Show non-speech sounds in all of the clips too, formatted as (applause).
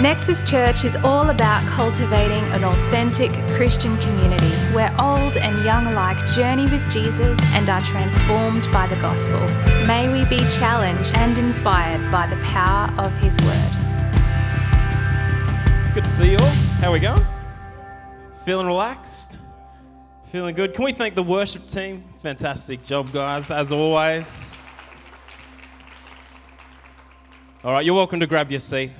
Nexus Church is all about cultivating an authentic Christian community where old and young alike journey with Jesus and are transformed by the gospel. May we be challenged and inspired by the power of His Word. Good to see you all. How we going? Feeling relaxed? Feeling good? Can we thank the worship team? Fantastic job, guys, as always. All right, you're welcome to grab your seat.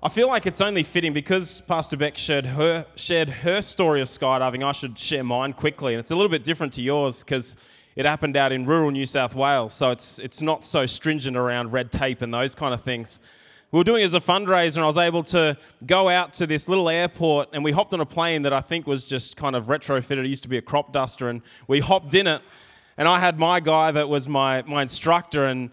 I feel like it's only fitting because Pastor Beck shared her, shared her story of skydiving, I should share mine quickly. And it's a little bit different to yours because it happened out in rural New South Wales, so it's, it's not so stringent around red tape and those kind of things. We were doing it as a fundraiser, and I was able to go out to this little airport, and we hopped on a plane that I think was just kind of retrofitted. It used to be a crop duster, and we hopped in it. And I had my guy that was my, my instructor, and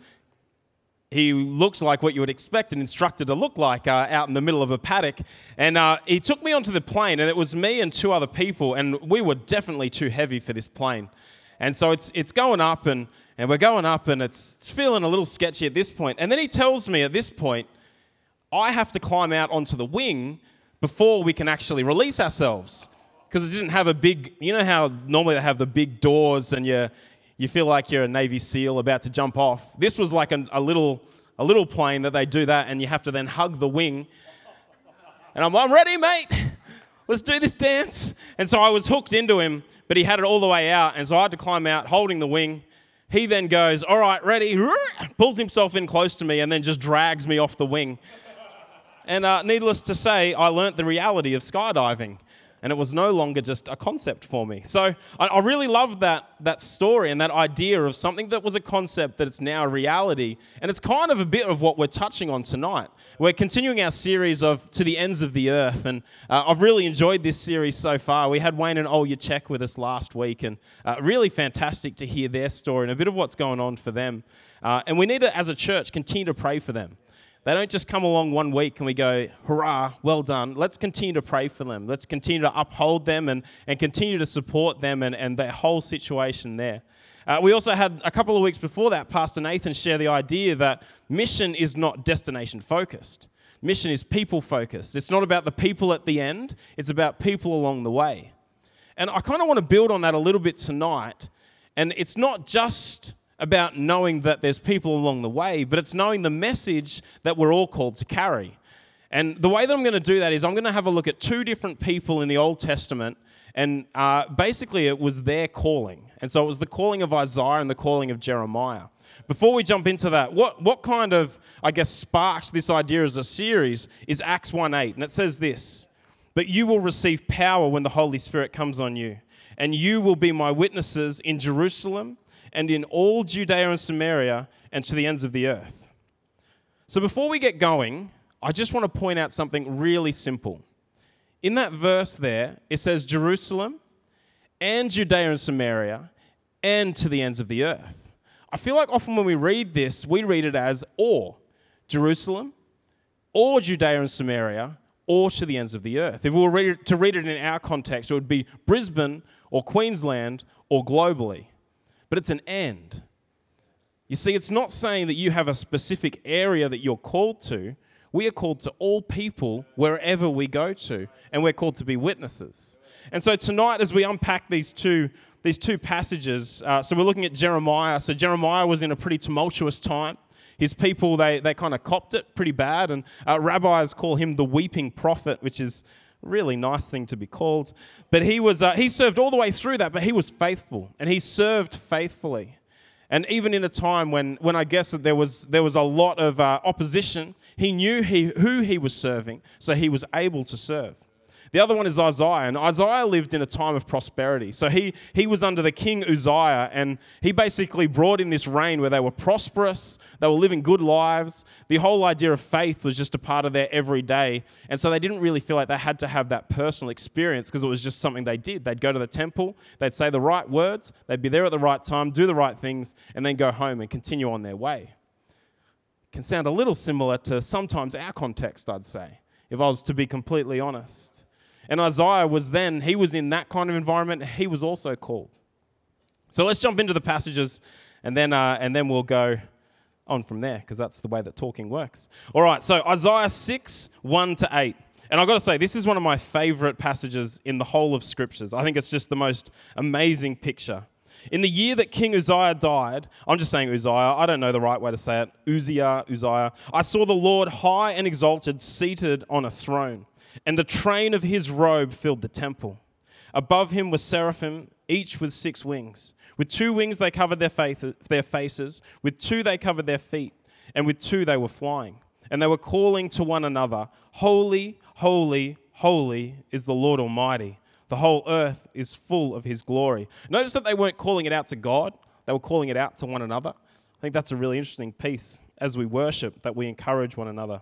he looked like what you would expect an instructor to look like uh, out in the middle of a paddock. And uh, he took me onto the plane, and it was me and two other people, and we were definitely too heavy for this plane. And so it's, it's going up, and, and we're going up, and it's, it's feeling a little sketchy at this point. And then he tells me at this point, I have to climb out onto the wing before we can actually release ourselves. Because it didn't have a big, you know how normally they have the big doors and you you feel like you're a Navy SEAL about to jump off. This was like a, a, little, a little plane that they do that, and you have to then hug the wing. And I'm, like, I'm ready, mate. Let's do this dance. And so I was hooked into him, but he had it all the way out, and so I had to climb out holding the wing. He then goes, All right, ready, (laughs) pulls himself in close to me, and then just drags me off the wing. And uh, needless to say, I learnt the reality of skydiving and it was no longer just a concept for me. So I, I really love that, that story and that idea of something that was a concept that it's now a reality. And it's kind of a bit of what we're touching on tonight. We're continuing our series of To the Ends of the Earth, and uh, I've really enjoyed this series so far. We had Wayne and Olya check with us last week, and uh, really fantastic to hear their story and a bit of what's going on for them. Uh, and we need to, as a church, continue to pray for them. They don't just come along one week and we go, hurrah, well done. Let's continue to pray for them. Let's continue to uphold them and, and continue to support them and, and their whole situation there. Uh, we also had a couple of weeks before that, Pastor Nathan share the idea that mission is not destination focused. Mission is people focused. It's not about the people at the end, it's about people along the way. And I kind of want to build on that a little bit tonight. And it's not just about knowing that there's people along the way, but it's knowing the message that we're all called to carry. And the way that I'm going to do that is I'm going to have a look at two different people in the Old Testament, and uh, basically it was their calling. And so it was the calling of Isaiah and the calling of Jeremiah. Before we jump into that, what, what kind of, I guess, sparked this idea as a series is Acts 1 8. And it says this But you will receive power when the Holy Spirit comes on you, and you will be my witnesses in Jerusalem and in all Judea and Samaria and to the ends of the earth. So before we get going, I just want to point out something really simple. In that verse there, it says Jerusalem and Judea and Samaria and to the ends of the earth. I feel like often when we read this, we read it as or Jerusalem or Judea and Samaria or to the ends of the earth. If we were to read it in our context, it would be Brisbane or Queensland or globally but it's an and. You see, it's not saying that you have a specific area that you're called to. We are called to all people wherever we go to, and we're called to be witnesses. And so tonight, as we unpack these two, these two passages, uh, so we're looking at Jeremiah. So Jeremiah was in a pretty tumultuous time. His people, they, they kind of copped it pretty bad, and uh, rabbis call him the weeping prophet, which is really nice thing to be called. But he was uh, he served all the way through that, but he was faithful and he served faithfully. And even in a time when, when I guess that there was there was a lot of uh, opposition, he knew he, who he was serving, so he was able to serve. The other one is Isaiah, and Isaiah lived in a time of prosperity. So he, he was under the king Uzziah, and he basically brought in this reign where they were prosperous, they were living good lives. The whole idea of faith was just a part of their everyday. And so they didn't really feel like they had to have that personal experience because it was just something they did. They'd go to the temple, they'd say the right words, they'd be there at the right time, do the right things, and then go home and continue on their way. It Can sound a little similar to sometimes our context, I'd say, if I was to be completely honest. And Isaiah was then, he was in that kind of environment, he was also called. So let's jump into the passages and then, uh, and then we'll go on from there because that's the way that talking works. All right, so Isaiah 6, 1 to 8. And I've got to say, this is one of my favorite passages in the whole of scriptures. I think it's just the most amazing picture. In the year that King Uzziah died, I'm just saying Uzziah, I don't know the right way to say it. Uzziah, Uzziah. I saw the Lord high and exalted, seated on a throne, and the train of his robe filled the temple. Above him were seraphim, each with six wings. With two wings they covered their, their faces, with two they covered their feet, and with two they were flying. And they were calling to one another, Holy, holy, holy is the Lord Almighty. The whole earth is full of his glory. Notice that they weren't calling it out to God, they were calling it out to one another. I think that's a really interesting piece as we worship, that we encourage one another.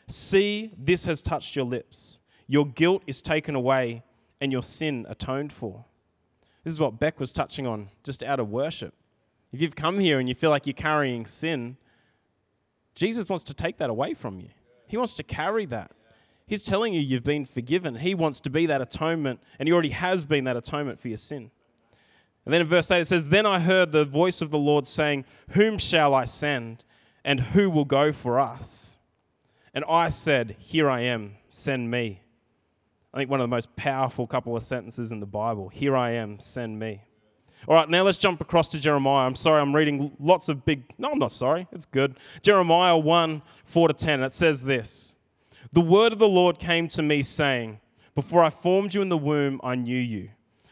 See, this has touched your lips. Your guilt is taken away, and your sin atoned for. This is what Beck was touching on just out of worship. If you've come here and you feel like you're carrying sin, Jesus wants to take that away from you. He wants to carry that. He's telling you you've been forgiven. He wants to be that atonement, and He already has been that atonement for your sin. And then in verse 8 it says, Then I heard the voice of the Lord saying, Whom shall I send, and who will go for us? And I said, Here I am, send me. I think one of the most powerful couple of sentences in the Bible. Here I am, send me. All right, now let's jump across to Jeremiah. I'm sorry, I'm reading lots of big. No, I'm not sorry. It's good. Jeremiah 1 4 to 10. It says this The word of the Lord came to me, saying, Before I formed you in the womb, I knew you.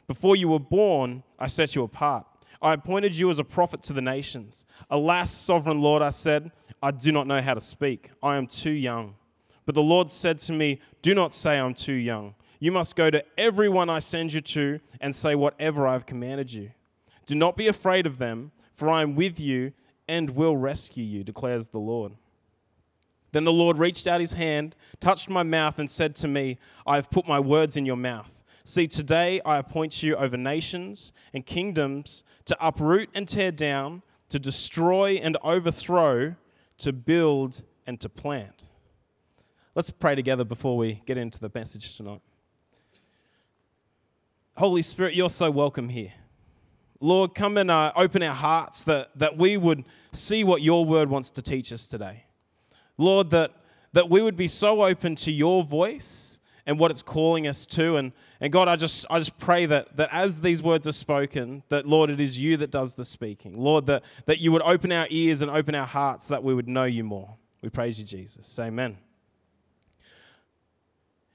Before you were born, I set you apart. I appointed you as a prophet to the nations. Alas, sovereign Lord, I said, I do not know how to speak. I am too young. But the Lord said to me, Do not say I'm too young. You must go to everyone I send you to and say whatever I have commanded you. Do not be afraid of them, for I am with you and will rescue you, declares the Lord. Then the Lord reached out his hand, touched my mouth, and said to me, I have put my words in your mouth. See, today I appoint you over nations and kingdoms to uproot and tear down, to destroy and overthrow, to build and to plant. Let's pray together before we get into the message tonight. Holy Spirit, you're so welcome here. Lord, come and uh, open our hearts that, that we would see what your word wants to teach us today. Lord, that, that we would be so open to your voice and what it's calling us to. And, and God, I just, I just pray that, that as these words are spoken, that Lord, it is you that does the speaking. Lord, that, that you would open our ears and open our hearts that we would know you more. We praise you, Jesus. Amen.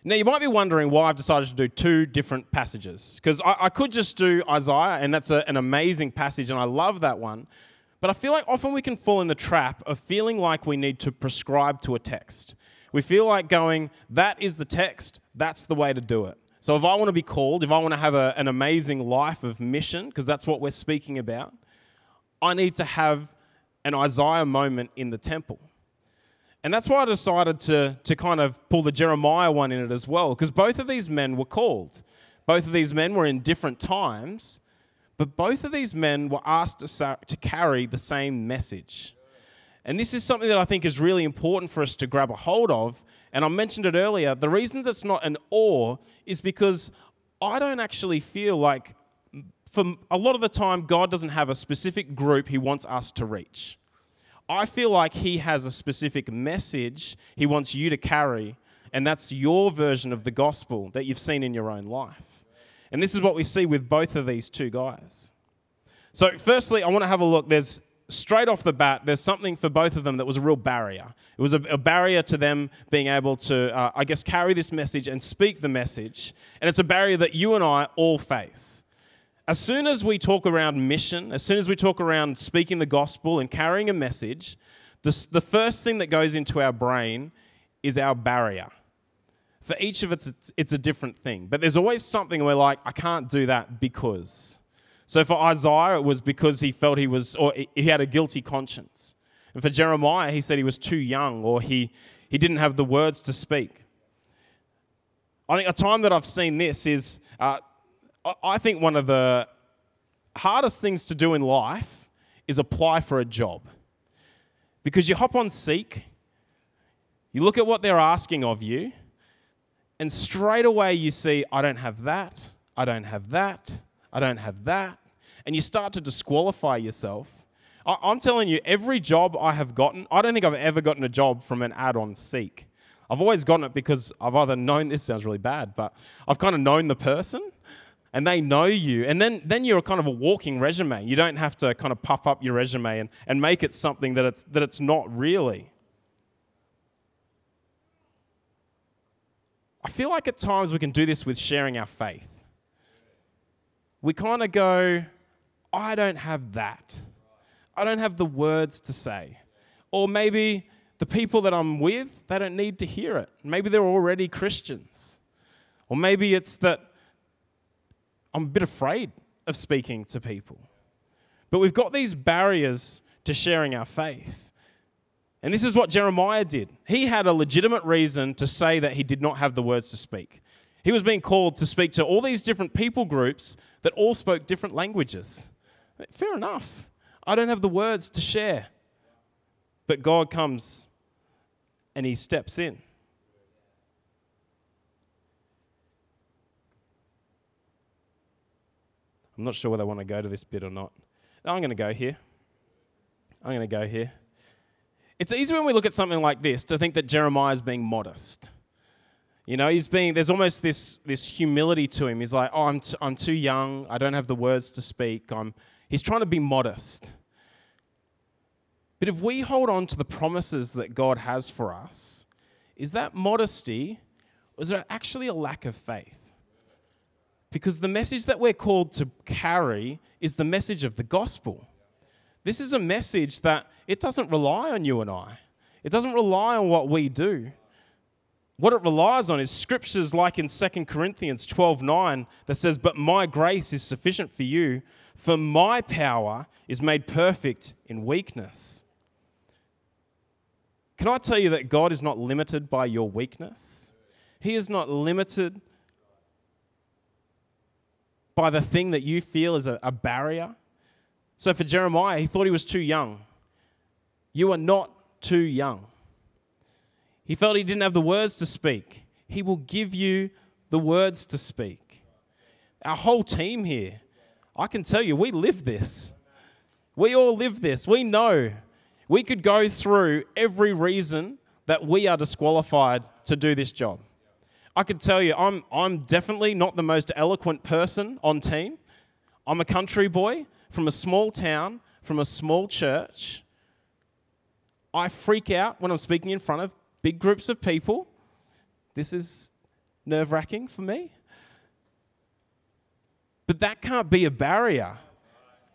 Now, you might be wondering why I've decided to do two different passages. Because I, I, could just do Isaiah, and that's a, an amazing passage, and I love that one. But I feel like often we can fall in the trap of feeling like we need to prescribe to a text. We feel like going, that is the text, that's the way to do it. So if I want to be called, if I want to have a, an amazing life of mission, because that's what we're speaking about, I need to have an Isaiah moment in the temple. And that's why I decided to, to kind of pull the Jeremiah one in it as well, because both of these men were called. Both of these men were in different times, but both of these men were asked to, to carry the same message. And this is something that I think is really important for us to grab a hold of. And I mentioned it earlier. The reason it's not an or is because I don't actually feel like, for a lot of the time, God doesn't have a specific group He wants us to reach. I feel like he has a specific message he wants you to carry, and that's your version of the gospel that you've seen in your own life. And this is what we see with both of these two guys. So, firstly, I want to have a look. There's straight off the bat, there's something for both of them that was a real barrier. It was a, a barrier to them being able to, uh, I guess, carry this message and speak the message. And it's a barrier that you and I all face. As soon as we talk around mission, as soon as we talk around speaking the gospel and carrying a message, the, the first thing that goes into our brain is our barrier. For each of us, it's, it's a different thing. But there's always something we're like, I can't do that because. So for Isaiah, it was because he felt he was, or he had a guilty conscience. And for Jeremiah, he said he was too young or he, he didn't have the words to speak. I think a time that I've seen this is, uh, I think one of the hardest things to do in life is apply for a job. Because you hop on Seek, you look at what they're asking of you, and straight away you see, I don't have that, I don't have that, I don't have that. And you start to disqualify yourself. I- I'm telling you, every job I have gotten, I don't think I've ever gotten a job from an ad on Seek. I've always gotten it because I've either known, this sounds really bad, but I've kind of known the person and they know you. And then, then you're kind of a walking resume. You don't have to kind of puff up your resume and, and make it something that it's, that it's not really. I feel like at times we can do this with sharing our faith. We kind of go, I don't have that. I don't have the words to say. Or maybe the people that I'm with, they don't need to hear it. Maybe they're already Christians. Or maybe it's that I'm a bit afraid of speaking to people. But we've got these barriers to sharing our faith. And this is what Jeremiah did. He had a legitimate reason to say that he did not have the words to speak. He was being called to speak to all these different people groups that all spoke different languages. Fair enough. I don't have the words to share. But God comes and he steps in. I'm not sure whether I want to go to this bit or not. No, I'm going to go here. I'm going to go here. It's easy when we look at something like this to think that Jeremiah is being modest. You know, he's being, there's almost this, this humility to him. He's like, oh, I'm, t- I'm too young. I don't have the words to speak. I'm, he's trying to be modest. But if we hold on to the promises that God has for us, is that modesty or is it actually a lack of faith? Because the message that we're called to carry is the message of the gospel. This is a message that it doesn't rely on you and I. It doesn't rely on what we do. What it relies on is scriptures like in 2 Corinthians 12 9 that says, But my grace is sufficient for you, for my power is made perfect in weakness. Can I tell you that God is not limited by your weakness? He is not limited by the thing that you feel is a, a barrier. So for Jeremiah, he thought he was too young. You are not too young. He felt he didn't have the words to speak. He will give you the words to speak. Our whole team here, I can tell you, we live this. We all live this. We know. We could go through every reason that we are disqualified to do this job. I could tell you, I'm, I'm definitely not the most eloquent person on team. I'm a country boy from a small town, from a small church. I freak out when I'm speaking in front of big groups of people. This is nerve wracking for me. But that can't be a barrier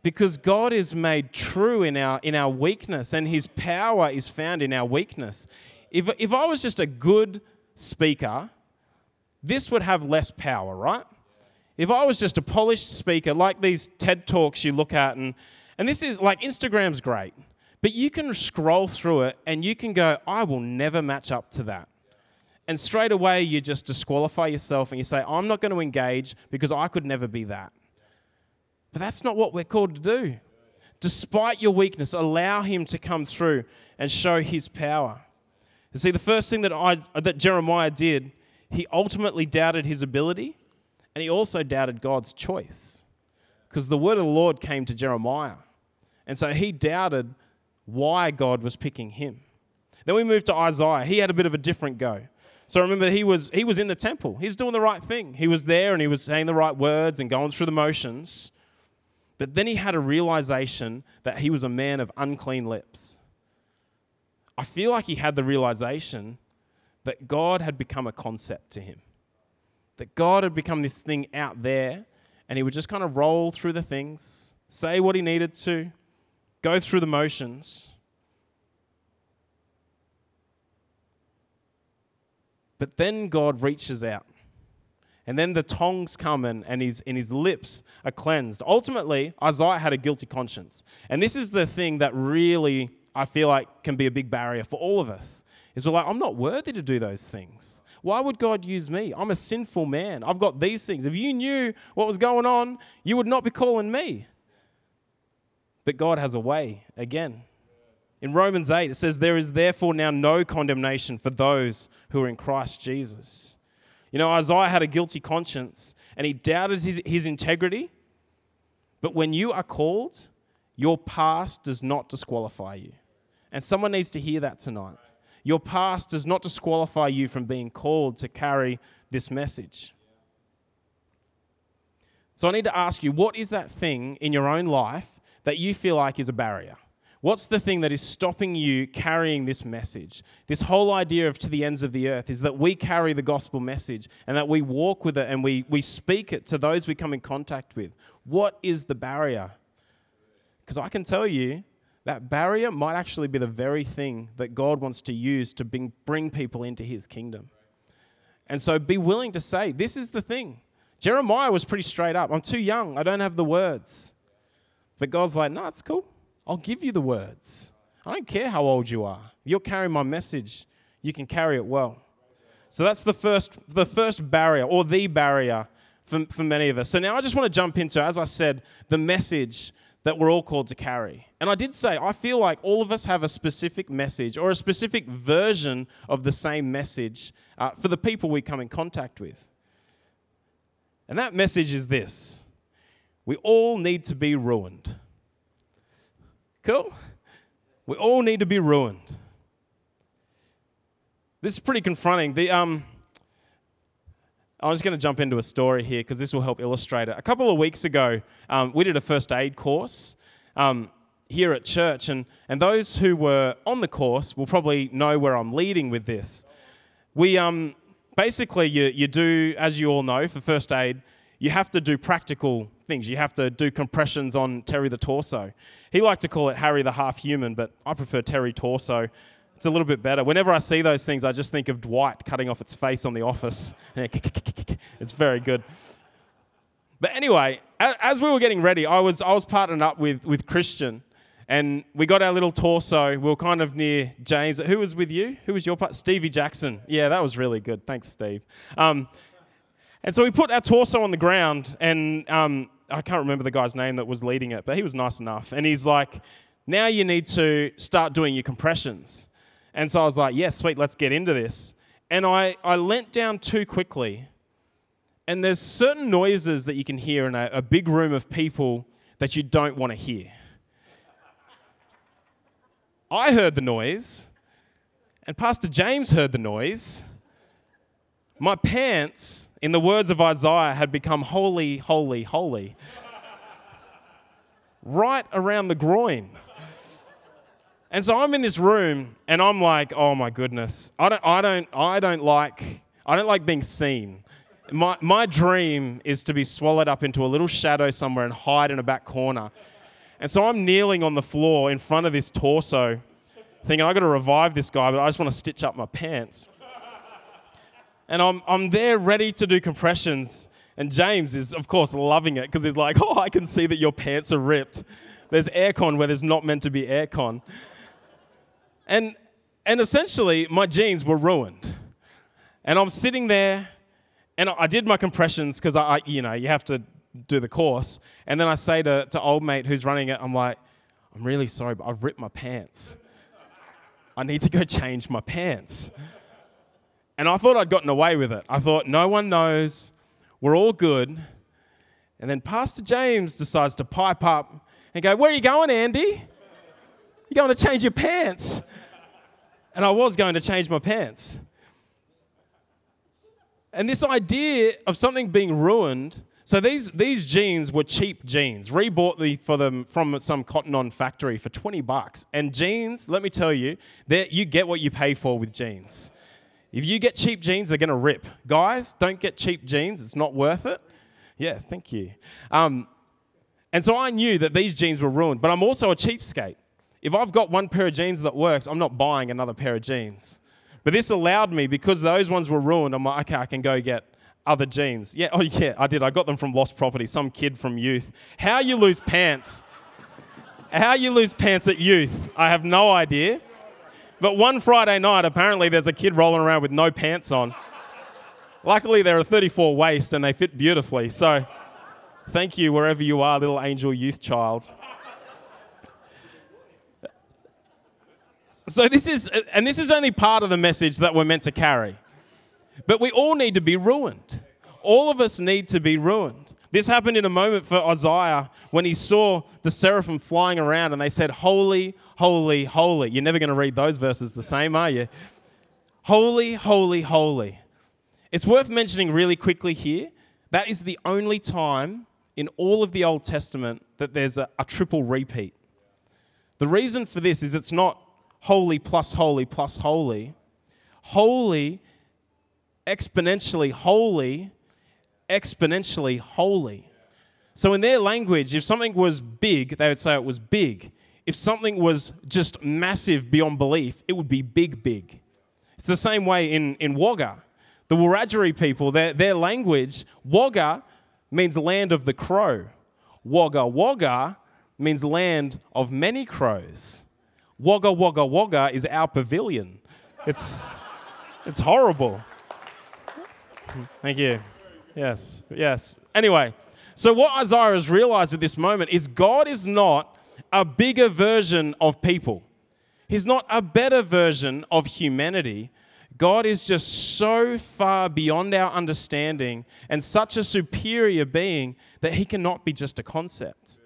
because God is made true in our, in our weakness and his power is found in our weakness. If, if I was just a good speaker, this would have less power, right? If I was just a polished speaker, like these TED Talks you look at, and, and this is like Instagram's great, but you can scroll through it and you can go, I will never match up to that. And straight away, you just disqualify yourself and you say, I'm not going to engage because I could never be that. But that's not what we're called to do. Despite your weakness, allow Him to come through and show His power. You see, the first thing that, I, that Jeremiah did he ultimately doubted his ability and he also doubted God's choice because the word of the Lord came to Jeremiah. And so he doubted why God was picking him. Then we move to Isaiah. He had a bit of a different go. So remember, he was, he was in the temple. He's doing the right thing. He was there and he was saying the right words and going through the motions. But then he had a realization that he was a man of unclean lips. I feel like he had the realization that God had become a concept to him. That God had become this thing out there, and he would just kind of roll through the things, say what he needed to, go through the motions. But then God reaches out. And then the tongs come in and his, and his lips are cleansed. Ultimately, Isaiah had a guilty conscience. And this is the thing that really I feel like can be a big barrier for all of us. Is we're like, I'm not worthy to do those things. Why would God use me? I'm a sinful man. I've got these things. If you knew what was going on, you would not be calling me. But God has a way again. In Romans 8, it says, There is therefore now no condemnation for those who are in Christ Jesus. You know, Isaiah had a guilty conscience and he doubted his, his integrity. But when you are called, your past does not disqualify you. And someone needs to hear that tonight. Your past does not disqualify you from being called to carry this message. So I need to ask you what is that thing in your own life that you feel like is a barrier? What's the thing that is stopping you carrying this message? This whole idea of to the ends of the earth is that we carry the gospel message and that we walk with it and we, we speak it to those we come in contact with. What is the barrier? Because I can tell you that barrier might actually be the very thing that God wants to use to bring, bring people into his kingdom. And so be willing to say, This is the thing. Jeremiah was pretty straight up. I'm too young. I don't have the words. But God's like, No, it's cool. I'll give you the words. I don't care how old you are. You're carrying my message. You can carry it well. So that's the first, the first barrier, or the barrier for, for many of us. So now I just want to jump into, as I said, the message that we're all called to carry. And I did say, I feel like all of us have a specific message or a specific version of the same message uh, for the people we come in contact with. And that message is this we all need to be ruined. Cool? We all need to be ruined. This is pretty confronting. The, um, I'm just going to jump into a story here because this will help illustrate it. A couple of weeks ago, um, we did a first aid course um, here at church, and, and those who were on the course will probably know where I'm leading with this. We um, basically, you, you do, as you all know, for first aid, you have to do practical things. You have to do compressions on Terry the torso. He liked to call it Harry the half human, but I prefer Terry torso. It's a little bit better. Whenever I see those things, I just think of Dwight cutting off its face on The Office. (laughs) It's very good. But anyway, as we were getting ready, I was, I was partnering up with, with Christian, and we got our little torso. We were kind of near James. Who was with you? Who was your part? Stevie Jackson. Yeah, that was really good. Thanks, Steve. Um, and so we put our torso on the ground, and um, I can't remember the guy's name that was leading it, but he was nice enough. And he's like, now you need to start doing your compressions. And so I was like, yeah, sweet, let's get into this. And I, I leant down too quickly. And there's certain noises that you can hear in a, a big room of people that you don't want to hear. I heard the noise, and Pastor James heard the noise. My pants, in the words of Isaiah, had become holy, holy, holy. right around the groin. And so I'm in this room and I'm like, oh my goodness. I don't I don't I don't like I don't like being seen. My my dream is to be swallowed up into a little shadow somewhere and hide in a back corner. And so I'm kneeling on the floor in front of this torso, thinking I've gotta revive this guy, but I just want to stitch up my pants. And I'm I'm there ready to do compressions. And James is, of course, loving it because he's like, (laughs) oh, I can see that your pants are ripped. There's aircon where there's not meant to be aircon. And, and essentially, my jeans were ruined. And I'm sitting there, and I did my compressions because I, you know, you have to do the course. And then I say to, to old mate who's running it, I'm like, I'm really sorry, but I've ripped my pants. I need to go change my pants. And I thought I'd gotten away with it. I thought, no one knows. We're all good. And then Pastor James decides to pipe up and go, Where are you going, Andy? You're going to change your pants and I was going to change my pants. And this idea of something being ruined. So these, these jeans were cheap jeans. Rebought the, for them from some cotton on factory for 20 bucks. And jeans, let me tell you, you get what you pay for with jeans. If you get cheap jeans, they're going to rip. Guys, don't get cheap jeans. It's not worth it. Yeah, thank you. Um, and so I knew that these jeans were ruined, but I'm also a cheapskate. If I've got one pair of jeans that works, I'm not buying another pair of jeans. But this allowed me, because those ones were ruined, I'm like, okay, I can go get other jeans. Yeah, oh yeah, I did. I got them from lost property, some kid from youth. How you lose pants. How you lose pants at youth, I have no idea. But one Friday night, apparently there's a kid rolling around with no pants on. Luckily, they're a 34 waist and they fit beautifully. So, thank you wherever you are, little angel youth child. So, this is, and this is only part of the message that we're meant to carry. But we all need to be ruined. All of us need to be ruined. This happened in a moment for Isaiah when he saw the seraphim flying around and they said, Holy, holy, holy. You're never going to read those verses the same, are you? Holy, holy, holy. It's worth mentioning really quickly here that is the only time in all of the Old Testament that there's a, a triple repeat. The reason for this is it's not holy plus holy plus holy. Holy, exponentially holy, exponentially holy. So, in their language, if something was big, they would say it was big. If something was just massive beyond belief, it would be big, big. It's the same way in, in Wagga. The Wiradjuri people, their, their language, Wagga means land of the crow. Wagga Wagga means land of many crows. Wagga Wagga Wagga is our pavilion. It's, it's horrible. Thank you. Yes, yes. Anyway, so what Isaiah has realized at this moment is God is not a bigger version of people. He's not a better version of humanity. God is just so far beyond our understanding and such a superior being that he cannot be just a concept.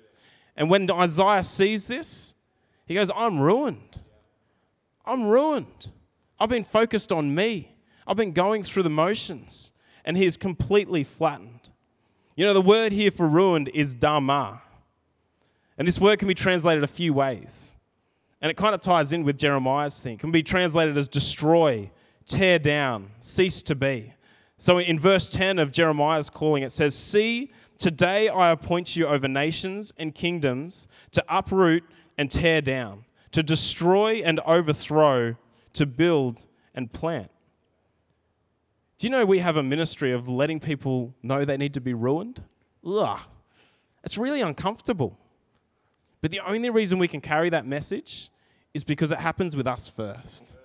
And when Isaiah sees this, he goes, I'm ruined. I'm ruined. I've been focused on me. I've been going through the motions and he is completely flattened. You know, the word here for ruined is dama. And this word can be translated a few ways. And it kind of ties in with Jeremiah's thing. It can be translated as destroy, tear down, cease to be. So in verse 10 of Jeremiah's calling, it says, See, today I appoint you over nations and kingdoms to uproot and tear down, to destroy and overthrow, to build and plant. Do you know we have a ministry of letting people know they need to be ruined? Ugh. It's really uncomfortable. But the only reason we can carry that message is because it happens with us first.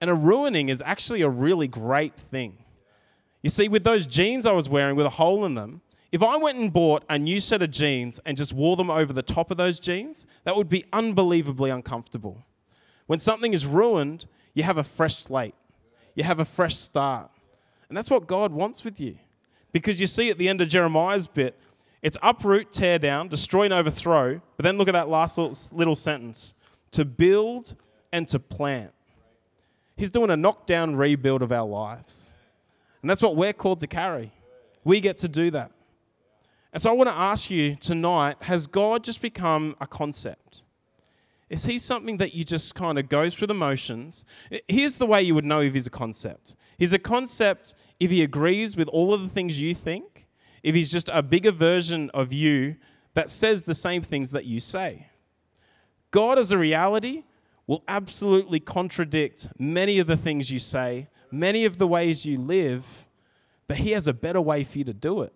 And a ruining is actually a really great thing. You see, with those jeans I was wearing with a hole in them, if I went and bought a new set of jeans and just wore them over the top of those jeans, that would be unbelievably uncomfortable. When something is ruined, you have a fresh slate, you have a fresh start. And that's what God wants with you. Because you see at the end of Jeremiah's bit, it's uproot, tear down, destroy and overthrow. But then look at that last little, little sentence to build and to plant. He's doing a knockdown rebuild of our lives. And that's what we're called to carry. We get to do that. And so I want to ask you tonight has God just become a concept? Is he something that you just kind of goes through the motions? Here's the way you would know if he's a concept. He's a concept if he agrees with all of the things you think, if he's just a bigger version of you that says the same things that you say. God as a reality will absolutely contradict many of the things you say, many of the ways you live, but he has a better way for you to do it.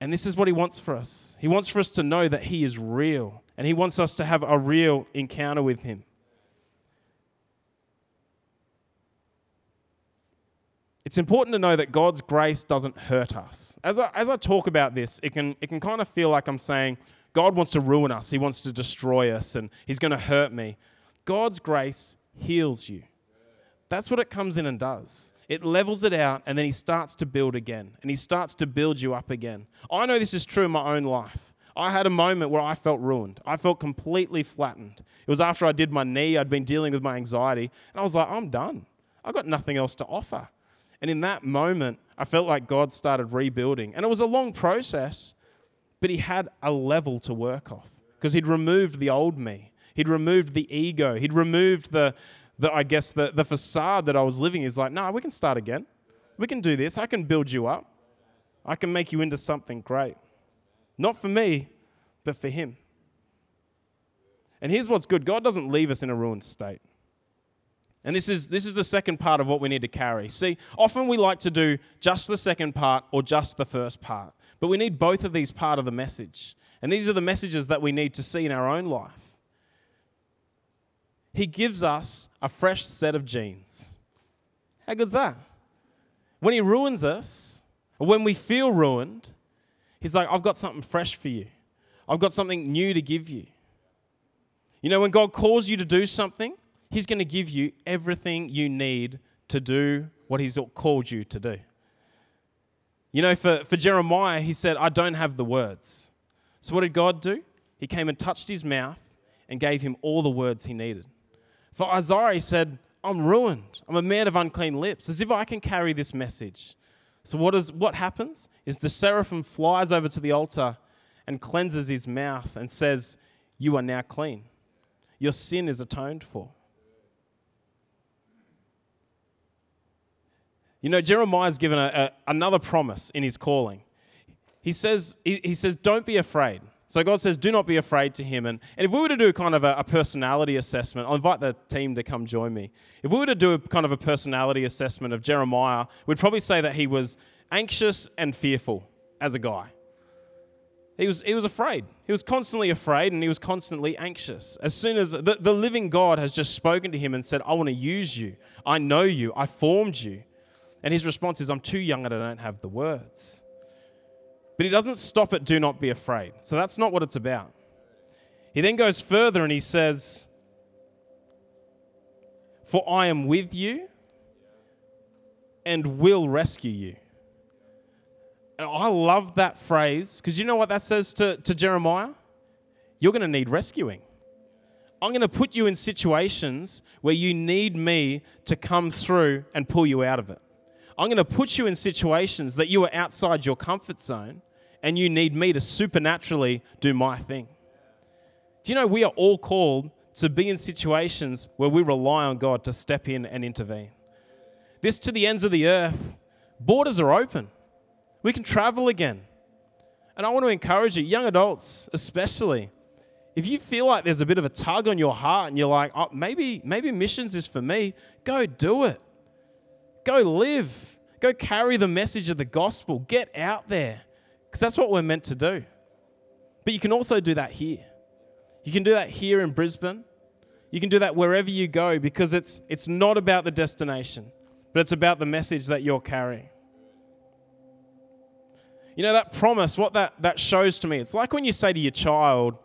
And this is what he wants for us. He wants for us to know that he is real, and he wants us to have a real encounter with him. it's important to know that God's grace doesn't hurt us. As I, as I talk about this, it can, it can kind of feel like I'm saying, God wants to ruin us, He wants to destroy us, and He's going to hurt me. God's grace heals you. That's what it comes in and does. It levels it out, and then He starts to build again, and He starts to build you up again. I know this is true in my own life. I had a moment where I felt ruined. I felt completely flattened. It was after I did my knee, I'd been dealing with my anxiety, and I was like, I'm done. I've got nothing else to offer. And in that moment, I felt like God started rebuilding. And it was a long process, but He had a level to work off because He'd removed the old me, He'd removed the ego, He'd removed the, the I guess, the, the facade that I was living. is like, no, nah, we can start again. We can do this. I can build you up. I can make you into something great. Not for me, but for Him. And here's what's good God doesn't leave us in a ruined state. And this is, this is the second part of what we need to carry. See, often we like to do just the second part or just the first part, but we need both of these part of the message. And these are the messages that we need to see in our own life. He gives us a fresh set of jeans. How good's that? When He ruins us, or when we feel ruined, He's like, I've got something fresh for you. I've got something new to give you. You know, when God calls you to do something, He's going to give you everything you need to do what He's called you to do. You know, for, for Jeremiah, he said, I don't have the words. So what did God do? He came and touched his mouth and gave him all the words he needed. For he said, I'm ruined. I'm a man of unclean lips, as if I can carry this message. So what, is, what happens is the seraphim flies over to the altar and cleanses his mouth and says, You are now clean. Your sin is atoned for. You know, Jeremiah's given a, a, another promise in his calling. He says, he, he, says, Don't be afraid. So God says, Do not be afraid to him. And, and if we were to do kind of a, a personality assessment, I'll invite the team to come join me. If we were to do a kind of a personality assessment of Jeremiah, we'd probably say that he was anxious and fearful as a guy. He was, he was afraid. He was constantly afraid and he was constantly anxious. As soon as the, the living God has just spoken to him and said, I want to use you, I know you, I formed you. And his response is, I'm too young and I don't have the words. But he doesn't stop at do not be afraid. So that's not what it's about. He then goes further and he says, For I am with you and will rescue you. And I love that phrase because you know what that says to, to Jeremiah? You're going to need rescuing. I'm going to put you in situations where you need me to come through and pull you out of it. I'm going to put you in situations that you are outside your comfort zone and you need me to supernaturally do my thing. Do you know we are all called to be in situations where we rely on God to step in and intervene? This to the ends of the earth, borders are open. We can travel again. And I want to encourage you, young adults especially, if you feel like there's a bit of a tug on your heart and you're like, oh, maybe, maybe missions is for me, go do it. Go live. Go carry the message of the gospel. Get out there because that's what we're meant to do. But you can also do that here. You can do that here in Brisbane. You can do that wherever you go because it's, it's not about the destination, but it's about the message that you're carrying. You know, that promise, what that, that shows to me, it's like when you say to your child,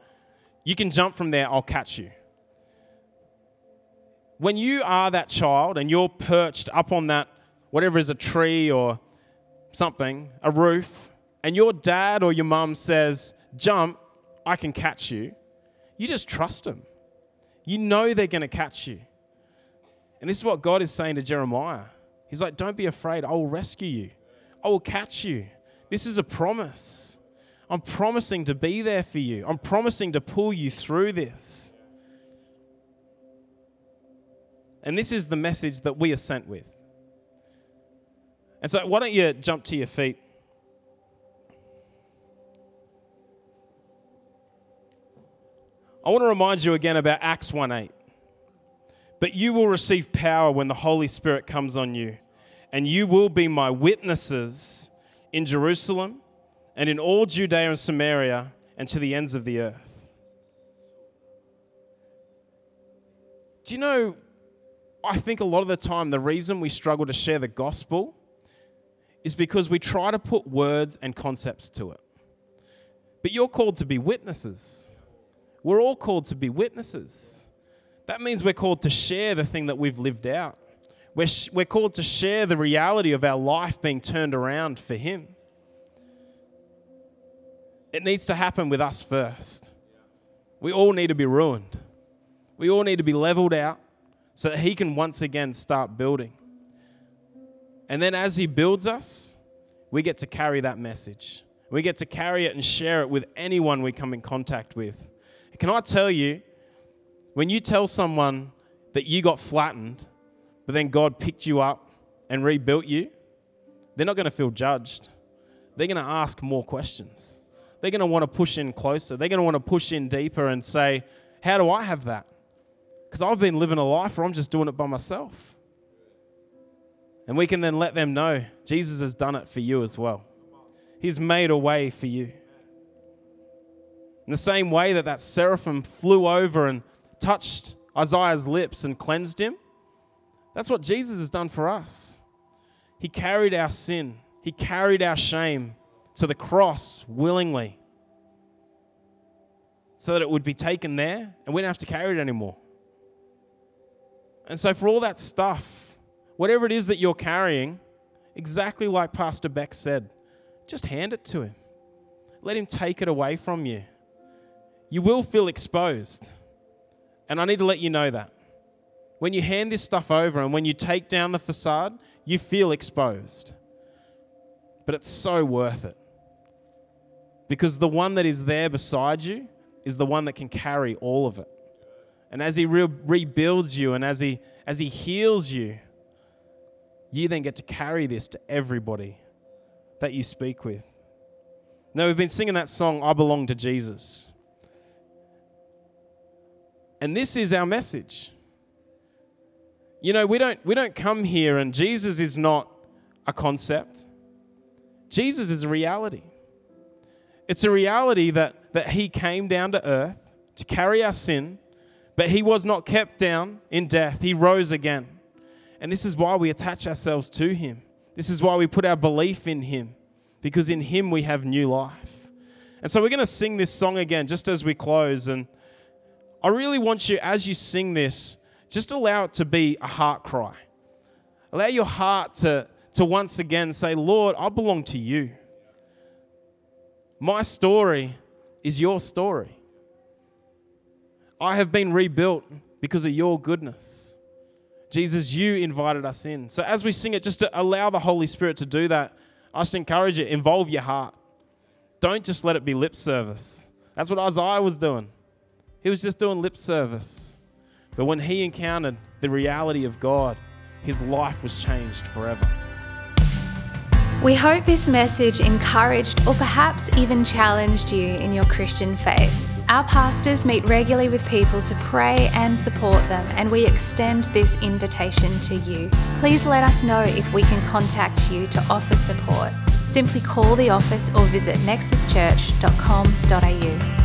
you can jump from there, I'll catch you when you are that child and you're perched up on that, whatever is a tree or something, a roof, and your dad or your mum says, Jump, I can catch you, you just trust them. You know they're going to catch you. And this is what God is saying to Jeremiah. He's like, Don't be afraid, I will rescue you, I will catch you. This is a promise. I'm promising to be there for you, I'm promising to pull you through this. And this is the message that we are sent with. And so, why don't you jump to your feet? I want to remind you again about Acts 1 8. But you will receive power when the Holy Spirit comes on you, and you will be my witnesses in Jerusalem and in all Judea and Samaria and to the ends of the earth. Do you know I think a lot of the time the reason we struggle to share the gospel is because we try to put words and concepts to it. But you're called to be witnesses. We're all called to be witnesses. That means we're called to share the thing that we've lived out. We're, sh- we're called to share the reality of our life being turned around for Him. It needs to happen with us first. We all need to be ruined. We all need to be leveled out so that He can once again start building. And then as He builds us, we get to carry that message. We get to carry it and share it with anyone we come in contact with. Can I tell you, when you tell someone that you got flattened, but then God picked you up and rebuilt you, they're not going to feel judged. They're going to ask more questions. They're going to want to push in closer. They're going to want to push in deeper and say, How do I have that? Because I've been living a life where I'm just doing it by myself. And we can then let them know Jesus has done it for you as well. He's made a way for you. In the same way that that seraphim flew over and touched Isaiah's lips and cleansed him, that's what Jesus has done for us. He carried our sin, He carried our shame to the cross willingly so that it would be taken there and we don't have to carry it anymore. And so, for all that stuff, whatever it is that you're carrying, exactly like Pastor Beck said, just hand it to Him. Let Him take it away from you. You will feel exposed. And I need to let you know that. When you hand this stuff over and when you take down the facade, you feel exposed. But it's so worth it. Because the one that is there beside you is the one that can carry all of it. And as he re- rebuilds you and as he, as he heals you, you then get to carry this to everybody that you speak with. Now, we've been singing that song, I Belong to Jesus. And this is our message. You know, we don't, we don't come here and Jesus is not a concept, Jesus is a reality. It's a reality that, that He came down to earth to carry our sin, but He was not kept down in death. He rose again. And this is why we attach ourselves to Him. This is why we put our belief in Him, because in Him we have new life. And so we're going to sing this song again just as we close. And I really want you, as you sing this, just allow it to be a heart cry. Allow your heart to, to once again say, Lord, I belong to you. My story is your story. I have been rebuilt because of your goodness. Jesus, you invited us in. So as we sing it, just to allow the Holy Spirit to do that, I just encourage you, involve your heart. Don't just let it be lip service. That's what Isaiah was doing. He was just doing lip service. But when he encountered the reality of God, his life was changed forever. We hope this message encouraged or perhaps even challenged you in your Christian faith. Our pastors meet regularly with people to pray and support them, and we extend this invitation to you. Please let us know if we can contact you to offer support. Simply call the office or visit nexuschurch.com.au.